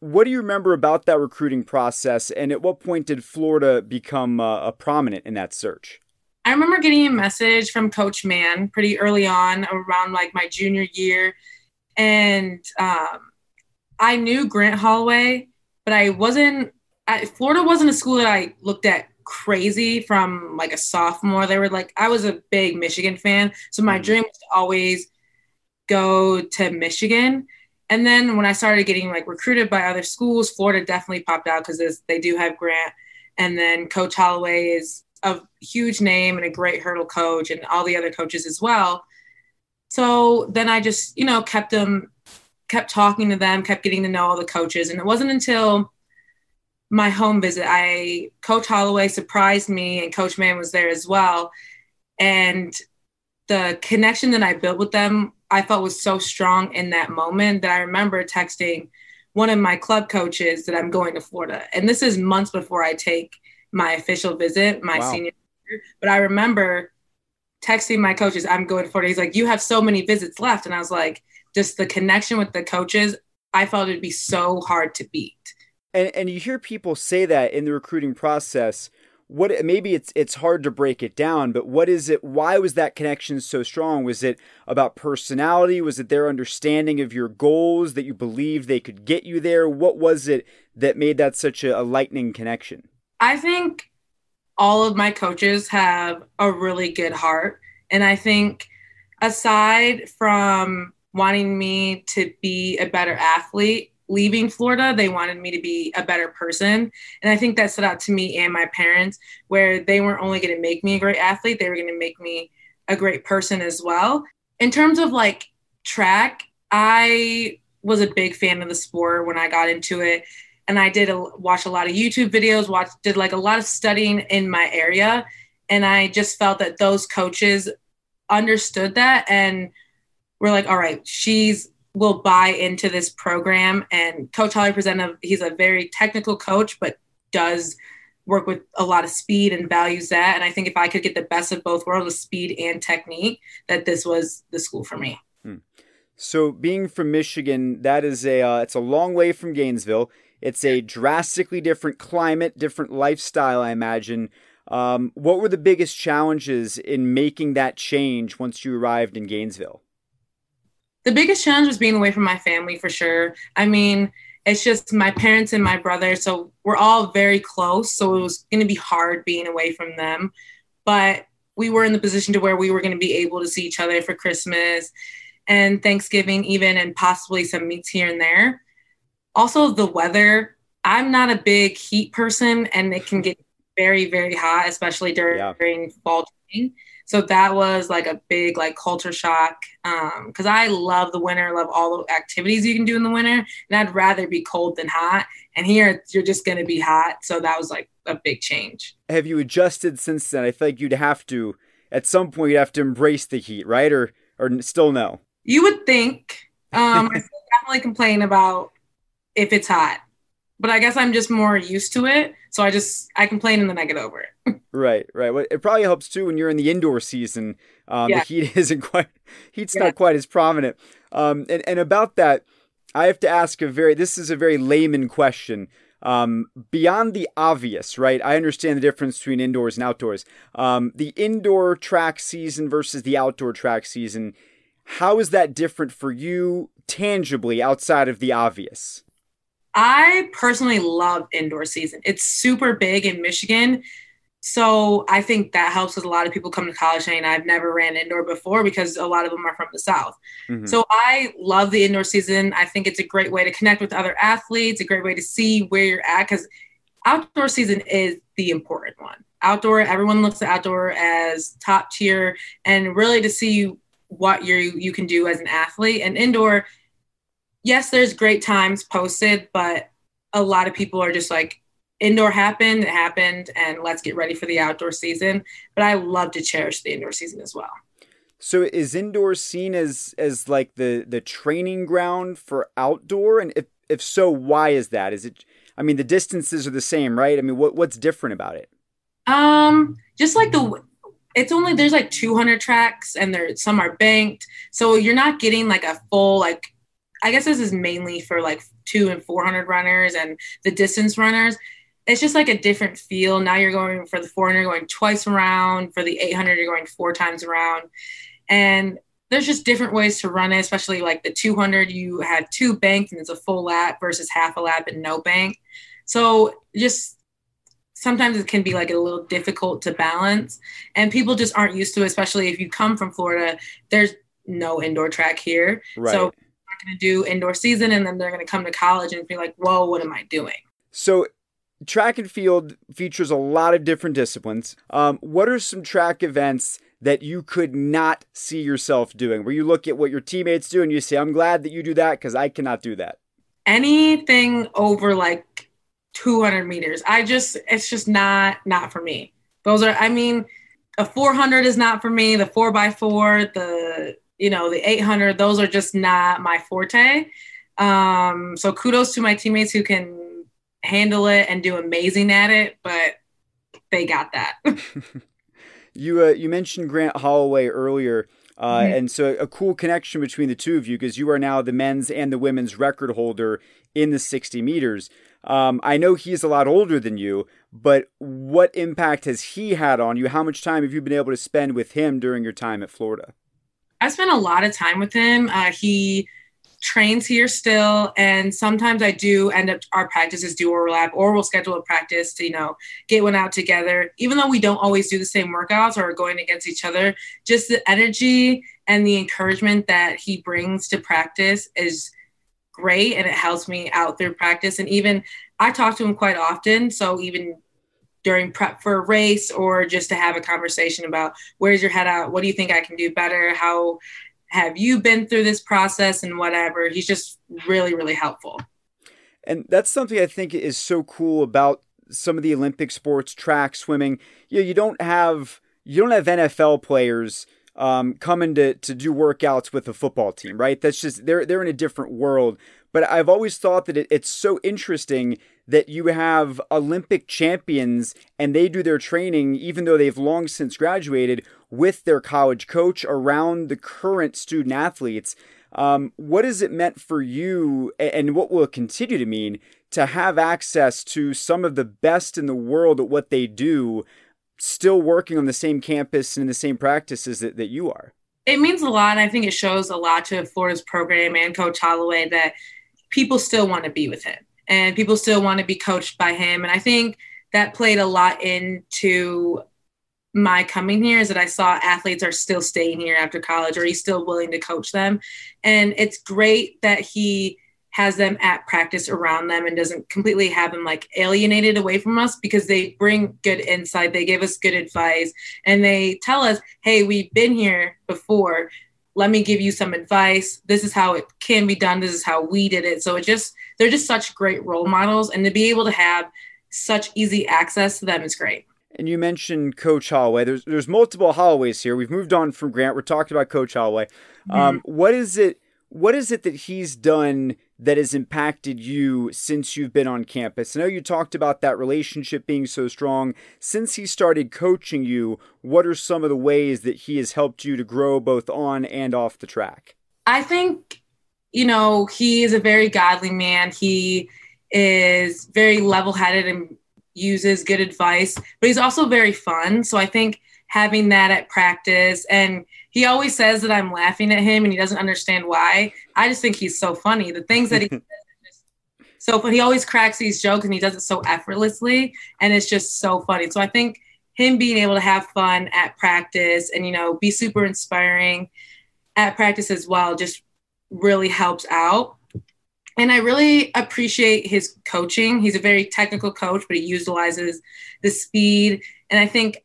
What do you remember about that recruiting process, and at what point did Florida become uh, a prominent in that search? I remember getting a message from Coach Mann pretty early on, around like my junior year, and um, I knew Grant Holloway, but I wasn't. I, Florida wasn't a school that I looked at crazy from like a sophomore. They were like, I was a big Michigan fan. So my mm. dream was to always go to Michigan. And then when I started getting like recruited by other schools, Florida definitely popped out because they do have Grant. And then Coach Holloway is a huge name and a great hurdle coach, and all the other coaches as well. So then I just, you know, kept them, kept talking to them, kept getting to know all the coaches. And it wasn't until my home visit, I Coach Holloway surprised me, and Coach Mann was there as well. And the connection that I built with them, I felt was so strong in that moment that I remember texting one of my club coaches that I'm going to Florida. And this is months before I take my official visit, my wow. senior year. But I remember texting my coaches, I'm going to Florida. He's like, You have so many visits left. And I was like, just the connection with the coaches, I felt it'd be so hard to beat. And and you hear people say that in the recruiting process what maybe it's it's hard to break it down but what is it why was that connection so strong? Was it about personality? Was it their understanding of your goals that you believed they could get you there? What was it that made that such a, a lightning connection? I think all of my coaches have a really good heart. And i think aside from wanting me to be a better athlete leaving Florida, they wanted me to be a better person. And I think that stood out to me and my parents, where they weren't only going to make me a great athlete, they were going to make me a great person as well. In terms of like track, I was a big fan of the sport when I got into it. And I did a, watch a lot of YouTube videos, watch, did like a lot of studying in my area. And I just felt that those coaches understood that and were like, all right, she's will buy into this program. And Coach Holly presented, he's a very technical coach, but does work with a lot of speed and values that. And I think if I could get the best of both worlds with speed and technique, that this was the school for me. Hmm. So being from Michigan, that is a uh, it's a long way from Gainesville. It's a drastically different climate, different lifestyle, I imagine. Um, what were the biggest challenges in making that change once you arrived in Gainesville? The biggest challenge was being away from my family for sure. I mean, it's just my parents and my brother, so we're all very close. So it was going to be hard being away from them. But we were in the position to where we were going to be able to see each other for Christmas and Thanksgiving, even, and possibly some meets here and there. Also, the weather. I'm not a big heat person, and it can get very, very hot, especially during, yeah. during fall training. So that was like a big like culture shock because um, I love the winter, love all the activities you can do in the winter, and I'd rather be cold than hot. And here you're just going to be hot, so that was like a big change. Have you adjusted since then? I feel like you'd have to at some point you'd have to embrace the heat, right? Or or still no? You would think. Um, I still definitely complain about if it's hot, but I guess I'm just more used to it. So I just I complain and then I get over it. right, right. Well, it probably helps too when you're in the indoor season. Um, yeah. The heat isn't quite heat's yeah. not quite as prominent. Um, and and about that, I have to ask a very this is a very layman question. Um, beyond the obvious, right? I understand the difference between indoors and outdoors. Um, the indoor track season versus the outdoor track season. How is that different for you tangibly outside of the obvious? I personally love indoor season. It's super big in Michigan. So I think that helps with a lot of people come to college saying I've never ran indoor before because a lot of them are from the South. Mm-hmm. So I love the indoor season. I think it's a great way to connect with other athletes, a great way to see where you're at because outdoor season is the important one. Outdoor, everyone looks at outdoor as top tier and really to see what you you can do as an athlete. And indoor, yes, there's great times posted, but a lot of people are just like, indoor happened, it happened, and let's get ready for the outdoor season. But I love to cherish the indoor season as well. So is indoor seen as as like the the training ground for outdoor? And if if so, why is that? Is it I mean the distances are the same, right? I mean what what's different about it? Um just like the it's only there's like 200 tracks and there some are banked. So you're not getting like a full like I guess this is mainly for like two and 400 runners and the distance runners. It's just like a different feel. Now you're going for the 400, going twice around. For the 800, you're going four times around. And there's just different ways to run it, especially like the 200, you have two banks and it's a full lap versus half a lap and no bank. So just sometimes it can be like a little difficult to balance and people just aren't used to it, especially if you come from Florida. There's no indoor track here. Right. So not going to do indoor season and then they're going to come to college and be like, whoa, what am I doing? So, track and field features a lot of different disciplines. Um, what are some track events that you could not see yourself doing where you look at what your teammates do and you say, I'm glad that you do that because I cannot do that? Anything over like 200 meters. I just, it's just not, not for me. Those are, I mean, a 400 is not for me. The four by four, the you know, the 800, those are just not my forte. Um, so kudos to my teammates who can handle it and do amazing at it, but they got that. you uh, you mentioned Grant Holloway earlier. Uh, mm-hmm. And so a cool connection between the two of you because you are now the men's and the women's record holder in the 60 meters. Um, I know he's a lot older than you, but what impact has he had on you? How much time have you been able to spend with him during your time at Florida? I spent a lot of time with him. Uh, he trains here still, and sometimes I do end up our practices do overlap, or we'll schedule a practice to you know get one out together. Even though we don't always do the same workouts or going against each other, just the energy and the encouragement that he brings to practice is great, and it helps me out through practice. And even I talk to him quite often, so even during prep for a race or just to have a conversation about where's your head at? What do you think I can do better? How have you been through this process and whatever? He's just really, really helpful. And that's something I think is so cool about some of the Olympic sports, track, swimming. You know, you don't have you don't have NFL players um, coming to to do workouts with a football team, right? That's just they're they're in a different world. But I've always thought that it, it's so interesting that you have Olympic champions and they do their training, even though they've long since graduated, with their college coach around the current student athletes. Um, what has it meant for you, and what will it continue to mean, to have access to some of the best in the world at what they do, still working on the same campus and in the same practices that, that you are? It means a lot. I think it shows a lot to Florida's program and Coach Holloway that people still want to be with him and people still want to be coached by him. And I think that played a lot into my coming here is that I saw athletes are still staying here after college or he's still willing to coach them. And it's great that he has them at practice around them and doesn't completely have them like alienated away from us because they bring good insight. They give us good advice and they tell us, hey, we've been here before. Let me give you some advice. This is how it can be done. This is how we did it. So it just, they're just such great role models. And to be able to have such easy access to them is great. And you mentioned Coach Holloway. There's there's multiple Holloways here. We've moved on from Grant. We're talking about Coach Holloway. Mm-hmm. Um, what is it? What is it that he's done that has impacted you since you've been on campus? I know you talked about that relationship being so strong. Since he started coaching you, what are some of the ways that he has helped you to grow both on and off the track? I think, you know, he is a very godly man. He is very level headed and uses good advice, but he's also very fun. So I think having that at practice and he always says that I'm laughing at him and he doesn't understand why. I just think he's so funny. The things that he says so funny. He always cracks these jokes and he does it so effortlessly and it's just so funny. So I think him being able to have fun at practice and you know be super inspiring at practice as well just really helps out and I really appreciate his coaching. He's a very technical coach, but he utilizes the speed. And I think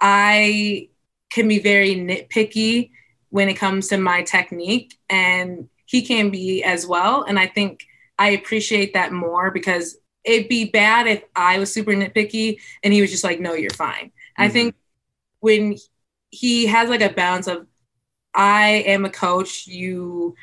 I can be very nitpicky when it comes to my technique, and he can be as well. And I think I appreciate that more because it'd be bad if I was super nitpicky and he was just like, no, you're fine. Mm-hmm. I think when he has like a balance of, I am a coach, you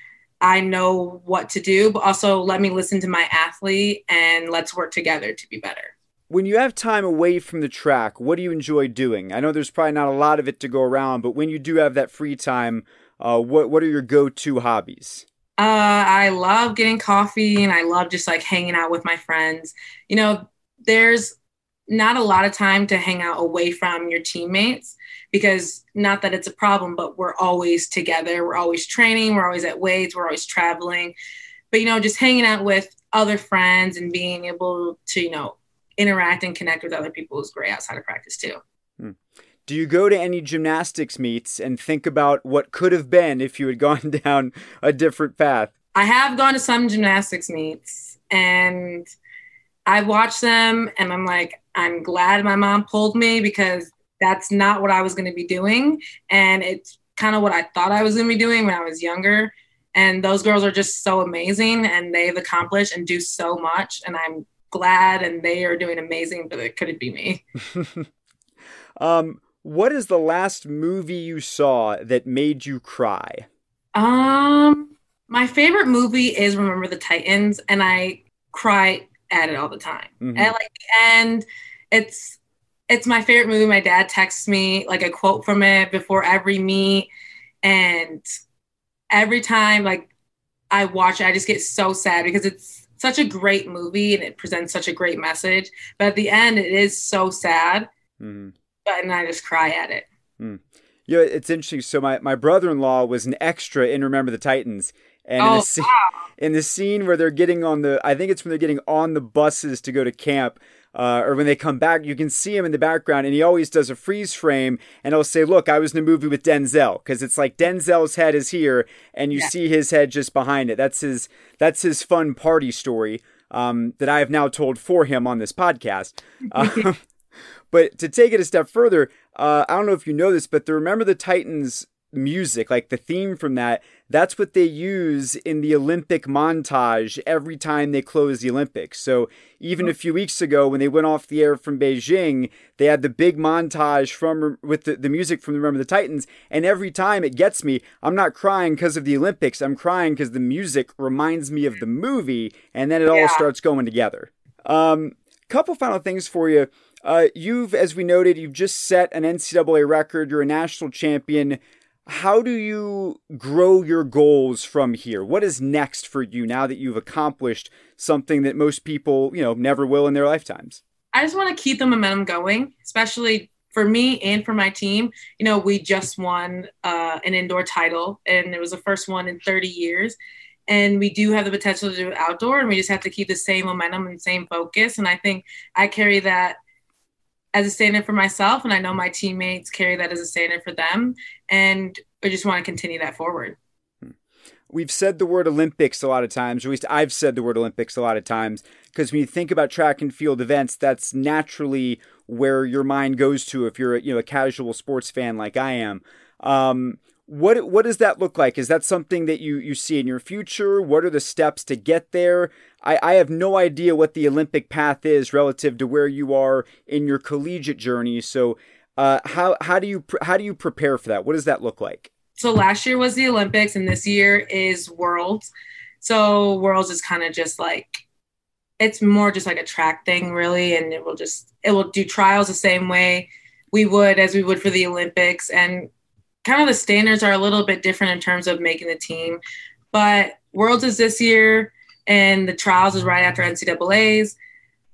I know what to do, but also let me listen to my athlete and let's work together to be better. When you have time away from the track, what do you enjoy doing? I know there's probably not a lot of it to go around, but when you do have that free time, uh, what what are your go-to hobbies? Uh, I love getting coffee and I love just like hanging out with my friends. You know, there's not a lot of time to hang out away from your teammates because not that it's a problem, but we're always together. We're always training, we're always at weights, we're always traveling. But you know, just hanging out with other friends and being able to, you know, interact and connect with other people is great outside of practice too. Hmm. Do you go to any gymnastics meets and think about what could have been if you had gone down a different path? I have gone to some gymnastics meets and I watch them and I'm like, I'm glad my mom pulled me because that's not what I was going to be doing. And it's kind of what I thought I was going to be doing when I was younger. And those girls are just so amazing and they've accomplished and do so much. And I'm glad and they are doing amazing, but it couldn't be me. um, what is the last movie you saw that made you cry? Um, my favorite movie is Remember the Titans, and I cry at it all the time. Mm-hmm. At like the end, it's it's my favorite movie. My dad texts me like a quote from it before every meet, and every time like I watch it, I just get so sad because it's such a great movie and it presents such a great message. But at the end, it is so sad. Mm-hmm. But and I just cry at it. Mm. Yeah, it's interesting. So my, my brother in law was an extra in Remember the Titans, and oh, in, the scene, wow. in the scene where they're getting on the, I think it's when they're getting on the buses to go to camp, uh, or when they come back, you can see him in the background, and he always does a freeze frame, and he'll say, "Look, I was in a movie with Denzel," because it's like Denzel's head is here, and you yeah. see his head just behind it. That's his that's his fun party story um, that I have now told for him on this podcast. Um, but to take it a step further, uh, I don't know if you know this, but the Remember the Titans music, like the theme from that, that's what they use in the Olympic montage every time they close the Olympics. So even a few weeks ago, when they went off the air from Beijing, they had the big montage from with the, the music from Remember the Titans, and every time it gets me. I'm not crying because of the Olympics. I'm crying because the music reminds me of the movie, and then it all starts going together. Um, couple final things for you. Uh, you've, as we noted, you've just set an NCAA record. You're a national champion how do you grow your goals from here? What is next for you now that you've accomplished something that most people, you know, never will in their lifetimes? I just want to keep the momentum going, especially for me and for my team. You know, we just won uh, an indoor title, and it was the first one in 30 years. And we do have the potential to do outdoor, and we just have to keep the same momentum and same focus. And I think I carry that as a standard for myself, and I know my teammates carry that as a standard for them, and I just want to continue that forward. We've said the word Olympics a lot of times, or at least I've said the word Olympics a lot of times, because when you think about track and field events, that's naturally where your mind goes to if you're a, you know a casual sports fan like I am. Um, what what does that look like? Is that something that you you see in your future? What are the steps to get there? I, I have no idea what the Olympic path is relative to where you are in your collegiate journey. So, uh, how how do you how do you prepare for that? What does that look like? So last year was the Olympics, and this year is Worlds. So Worlds is kind of just like it's more just like a track thing, really, and it will just it will do trials the same way we would as we would for the Olympics, and kind of the standards are a little bit different in terms of making the team. But Worlds is this year, and the trials is right after NCAA's.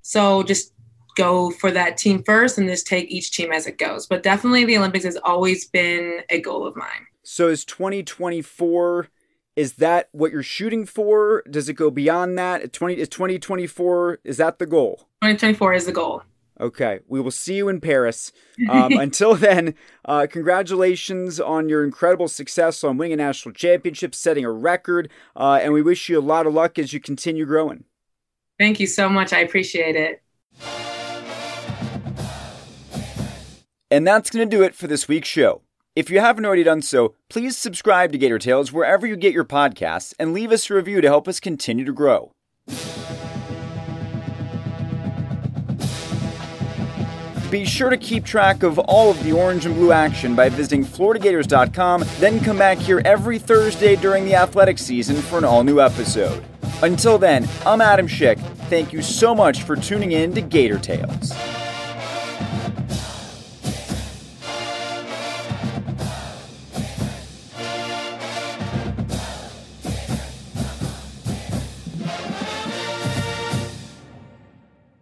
So just go for that team first and just take each team as it goes. But definitely the Olympics has always been a goal of mine. So is 2024 is that what you're shooting for? Does it go beyond that? 20 is 2024 is that the goal? 2024 is the goal. Okay, we will see you in Paris. Um, until then, uh, congratulations on your incredible success on winning a national championship, setting a record, uh, and we wish you a lot of luck as you continue growing. Thank you so much. I appreciate it. And that's going to do it for this week's show. If you haven't already done so, please subscribe to Gator Tales wherever you get your podcasts and leave us a review to help us continue to grow. Be sure to keep track of all of the orange and blue action by visiting FloridaGators.com, then come back here every Thursday during the athletic season for an all new episode. Until then, I'm Adam Schick. Thank you so much for tuning in to Gator Tales.